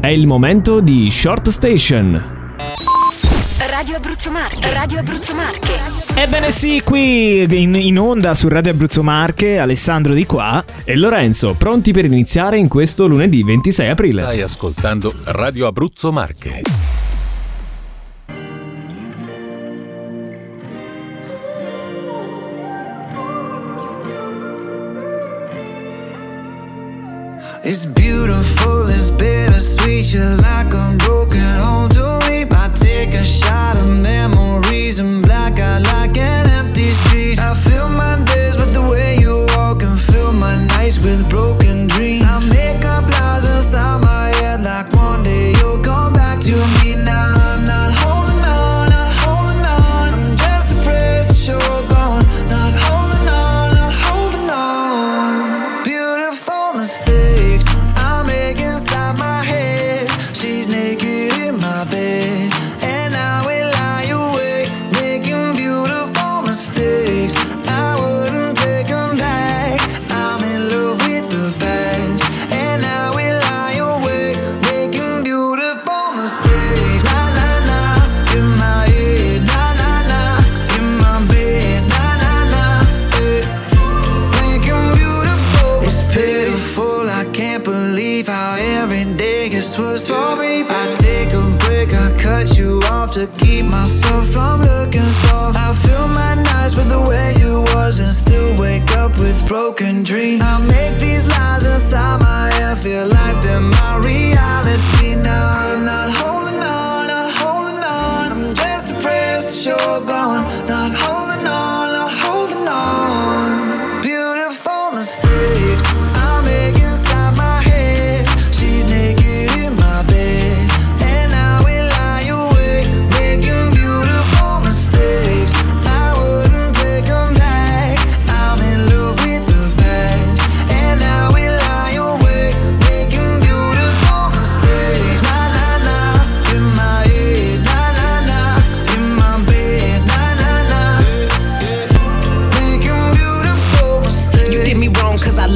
È il momento di Short Station. Radio Abruzzo Marche, Radio Abruzzo Marche. Ebbene sì, qui in, in onda su Radio Abruzzo Marche, Alessandro di qua. E Lorenzo, pronti per iniziare in questo lunedì 26 aprile. Stai ascoltando Radio Abruzzo Marche. It's beautiful, it's bittersweet. You're like a broken home to me. I take a shot of memories can't believe how every day gets worse for me. I take a break, I cut you off to keep myself from looking soft. I fill my nights with the way you was and still wake up with broken dreams. I make these lies inside my head feel like they're my reality. Now I'm not holding on, not holding on. I'm just depressed that you're gone. Not holding on, not holding on. Beautiful mistakes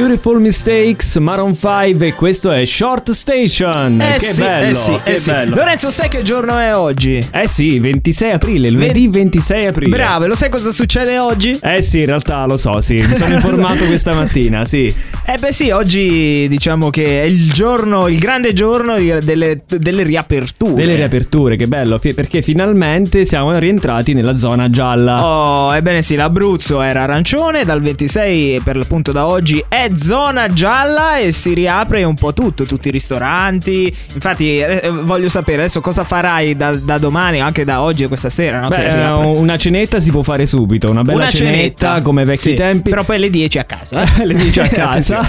Beautiful Mistakes, Maroon 5 e questo è Short Station. Eh che sì, bello, eh sì, che eh sì. bello. Lorenzo, sai che giorno è oggi? Eh sì, 26 aprile, lunedì 26 aprile. Bravo, lo sai cosa succede oggi? Eh sì, in realtà lo so, sì, mi sono informato questa mattina, sì. Eh beh sì, oggi diciamo che è il giorno, il grande giorno delle, delle riaperture. Delle riaperture, che bello, perché finalmente siamo rientrati nella zona gialla. Oh, ebbene sì, l'Abruzzo era arancione, dal 26 e per l'appunto da oggi è zona gialla e si riapre un po' tutto, tutti i ristoranti. Infatti eh, voglio sapere adesso cosa farai da, da domani, anche da oggi e questa sera, no? Beh, riapre. una cenetta si può fare subito, una bella Una cenetta, come ai vecchi sì, tempi. Però poi alle 10 a casa. le dici a casa,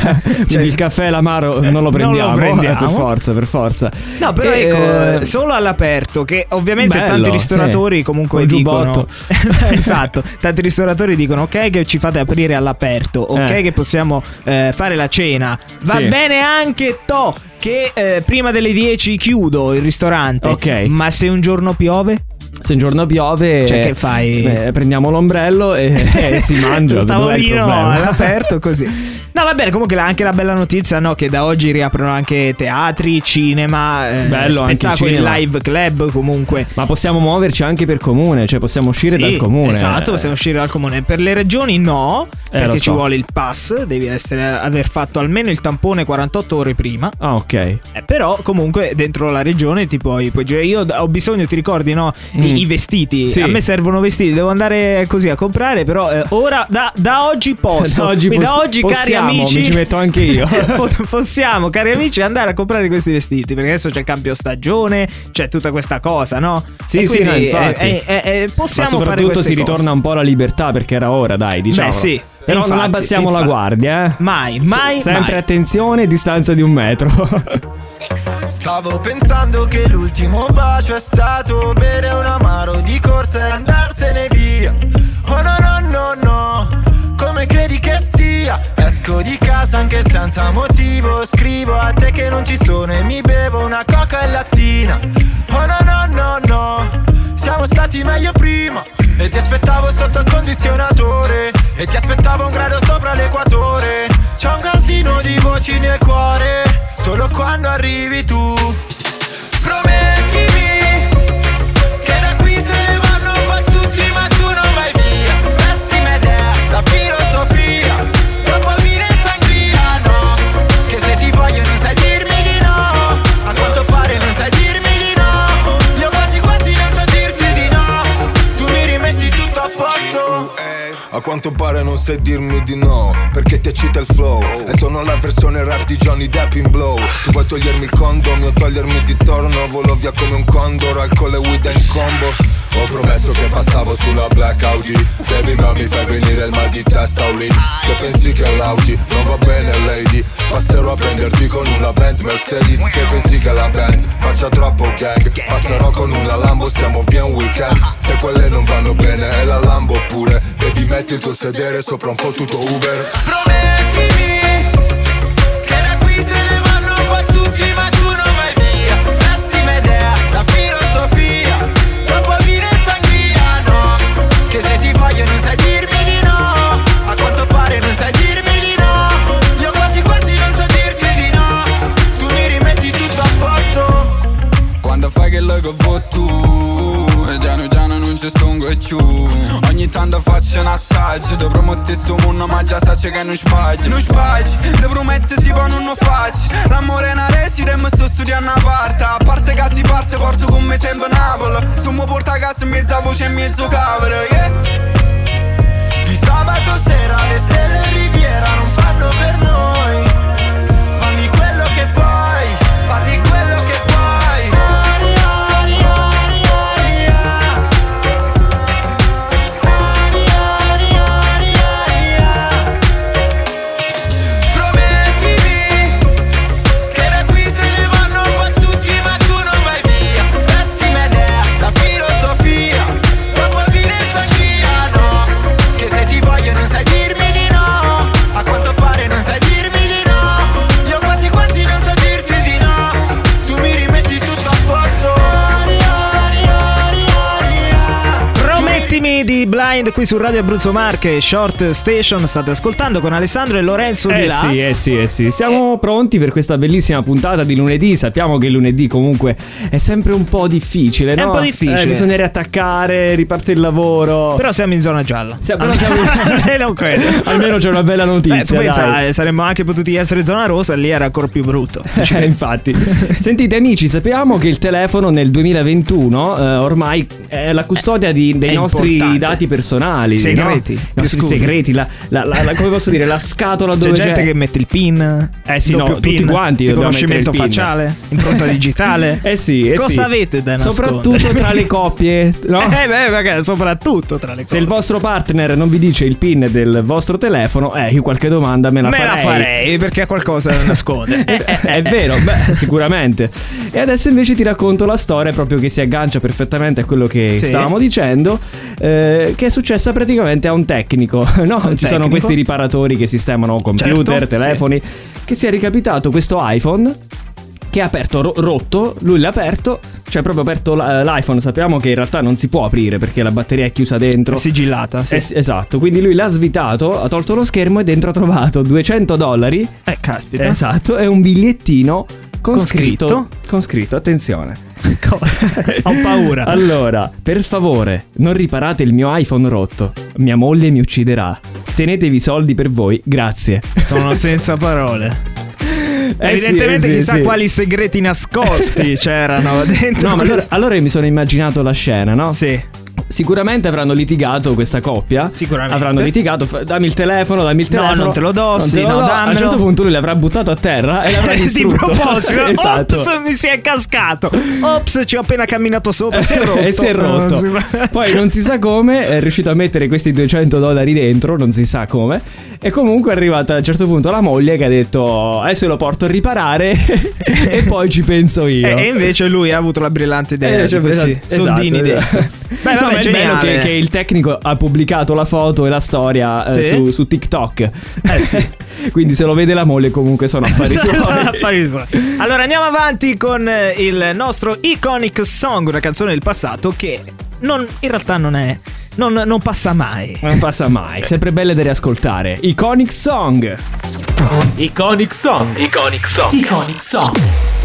Cioè, il caffè e l'amaro non lo prendiamo, prendiamo. eh, per forza, per forza. No, però E, ecco, eh, solo all'aperto, che ovviamente Bello, tanti ristoratori sì. comunque dicono... esatto, tanti ristoratori dicono ok che ci fate aprire all'aperto, ok Eh. che possiamo eh, fare la cena. Va Sì. bene anche to che eh, prima delle 10 chiudo il ristorante. Ok. Ma se un giorno piove? Se un giorno piove, Cioè, che fai? eh, prendiamo l'ombrello e, e si mangia. il tavolino all'aperto così. No, va bene, comunque anche la bella notizia no, che da oggi riaprono anche teatri, cinema, eh, Bello, spettacoli, cinema. live club comunque. Ma possiamo muoverci anche per comune, cioè possiamo uscire Sì, dal comune. Esatto, possiamo uscire dal comune. Per le regioni no, perché lo ci so. vuole il pass, devi essere, aver fatto almeno il tampone 48 ore prima. Ah, ok. Eh, però comunque dentro la regione ti puoi, puoi girare. Io ho bisogno, ti ricordi, no? I, Mm. i vestiti. Sì. A me servono vestiti, devo andare così a comprare, però eh, ora da, da oggi posso. Da oggi, poss- da oggi cari possiamo, amici, mi ci metto anche io. possiamo, cari amici, andare a comprare questi vestiti, perché adesso c'è il cambio stagione, c'è tutta questa cosa, no? Sì, E sì, no, infatti. eh, eh, Ma possiamo fare soprattutto si cose. ritorna un po' alla libertà perché era ora, dai, diciamo. Beh, sì, Però non infatti, abbassiamo la infatti. guardia, eh. Mai, mai, Se- sempre mai. attenzione, distanza di un metro. Stavo pensando che l'ultimo bacio è stato bere un amaro di corsa e andarsene via. Oh no no no no, come credi che stia? Esco di casa anche senza motivo, scrivo a te che non ci sono e mi bevo una coca e lattina. Oh no no no no, siamo stati meglio prima. E ti aspettavo sotto il condizionatore E ti aspettavo un grado sopra l'equatore C'è un casino di voci nel cuore Solo quando arrivi tu Promettimi A quanto pare non sai dirmi di no Perché ti eccita il flow. E sono la versione rap di Johnny Depp in blow. Tu vuoi togliermi il condom Io togliermi di torno Volo via come un condor Alcol e weed in combo Ho promesso che passavo sulla Black Audi. Baby ma mi fai venire il mal di testa Oli Se pensi che l'Audi non va bene lady. Passerò a prenderti con una Benz Mercedes. Se pensi che la Benz faccia troppo gang Passerò con una Lambo stiamo via un weekend. Se quelle non vanno bene è la Lambo pure. Baby metti il tuo sedere sopra un fottuto Uber. Promettimi piano non ci stongo e più Ogni tanto faccio un assaggio Ti prometti sto mondo ma già sai che non sbagli. Non sbagli, ti prometti sì poi non lo faccio L'amore è una recita e mi sto studiando a parte. A parte che si parte porto con me sempre Napoli. Tu mi porti a casa in mezzo a voce e mezzo cavolo yeah. Di sabato sera le stelle in riviera non fanno per noi Promettimi di Blind qui su Radio Abruzzo Marche, Short Station, state ascoltando con Alessandro e Lorenzo di Eh là. sì, eh sì, eh sì. Siamo pronti per questa bellissima puntata di lunedì. Sappiamo che lunedì comunque è sempre un po' difficile, no? un po' difficile. Eh, bisogna riattaccare, riparte il lavoro. Però siamo in zona gialla. Sia- però siamo- Almeno. Almeno c'è una bella notizia. Beh, pensa, eh, saremmo anche potuti essere zona rossa, lì era ancora più brutto. Eh, infatti. Sentite amici, sappiamo che il telefono nel 2021 eh, ormai è la custodia di- dei È nostri importante. dati personali. Segreti, no? I segreti, la, la- la- come posso dire, la scatola C'è dove gente che mette il pin. Eh sì, no, tutti pin, quanti dobbiamo riconoscimento facciale, impronta digitale. Eh sì, eh Cosa sì. avete da nascondere? Soprattutto tra le coppie, no? Eh beh, magari soprattutto tra le Se il vostro partner non vi dice il pin del vostro telefono, eh, io qualche domanda me la Me farei. la farei perché ha qualcosa da nascondere. Eh, eh, È vero, beh, sicuramente. E adesso invece ti racconto la storia proprio che si aggancia perfettamente a quello che Sì. stavamo dicendo. Eh, eh, che è successa praticamente a un tecnico. No? Ci sono tecnico? questi riparatori che sistemano computer, Certo, telefoni, che si è ricapitato questo iPhone che è aperto ro- rotto, lui l'ha aperto, cioè proprio aperto l- l'iPhone, sappiamo che in realtà non si può aprire perché la batteria è chiusa dentro. È sigillata, sì. Es- esatto, quindi lui l'ha svitato, ha tolto lo schermo e dentro ha trovato 200 dollari. Eh, caspita. Esatto, e un bigliettino con, Con scritto, scritto? con scritto, attenzione. Ho paura. Allora, per favore, non riparate il mio iPhone rotto. Mia moglie mi ucciderà. Tenetevi i soldi per voi, grazie. Sono senza parole. Eh sì, Evidentemente sì, chissà sì. quali segreti nascosti c'erano dentro. No, ma allora, allora mi sono immaginato la scena, no? Sì. Sicuramente avranno litigato questa coppia. Sicuramente. Avranno litigato. f- Dammi il telefono, dammi il No, telefono. non te lo do, Non sì, te lo no, do. A un certo punto lui l'avrà buttato a terra e l'avrà di distrutto. proposito, esatto. ops, mi si è cascato. Ops, ci ho appena camminato sopra. Si è rotto. e si è rotto. Poi non si sa come, è riuscito a mettere questi 200 dollari dentro, non si sa come. E comunque è arrivata a un certo punto la moglie che ha detto adesso lo porto a riparare e poi ci penso io. E invece lui ha avuto la brillante idea Eh, cioè, di esatto, soldini esatto, dentro. Beh, No, vabbè, ma è bello che, che il tecnico ha pubblicato la foto e la storia eh, Sì? su, su TikTok. Eh sì. Quindi se lo vede la moglie comunque sono affari suoi. Allora andiamo avanti con eh, il nostro iconic song, una canzone del passato che non, in realtà non è. Non, non passa mai. Non passa mai, sempre belle da riascoltare. Iconic Song. Iconic Song. Iconic Song. Iconic song. Once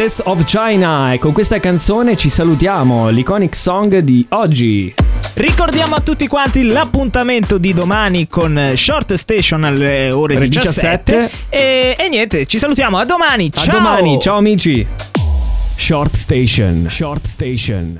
Princess of China e con questa canzone ci salutiamo, l'iconic song di oggi. Ricordiamo a tutti quanti l'appuntamento di domani con Short Station alle ore Ore 17. 17. E, e niente, ci salutiamo. A domani. A ciao. domani, ciao amici. Short Station, Short Station.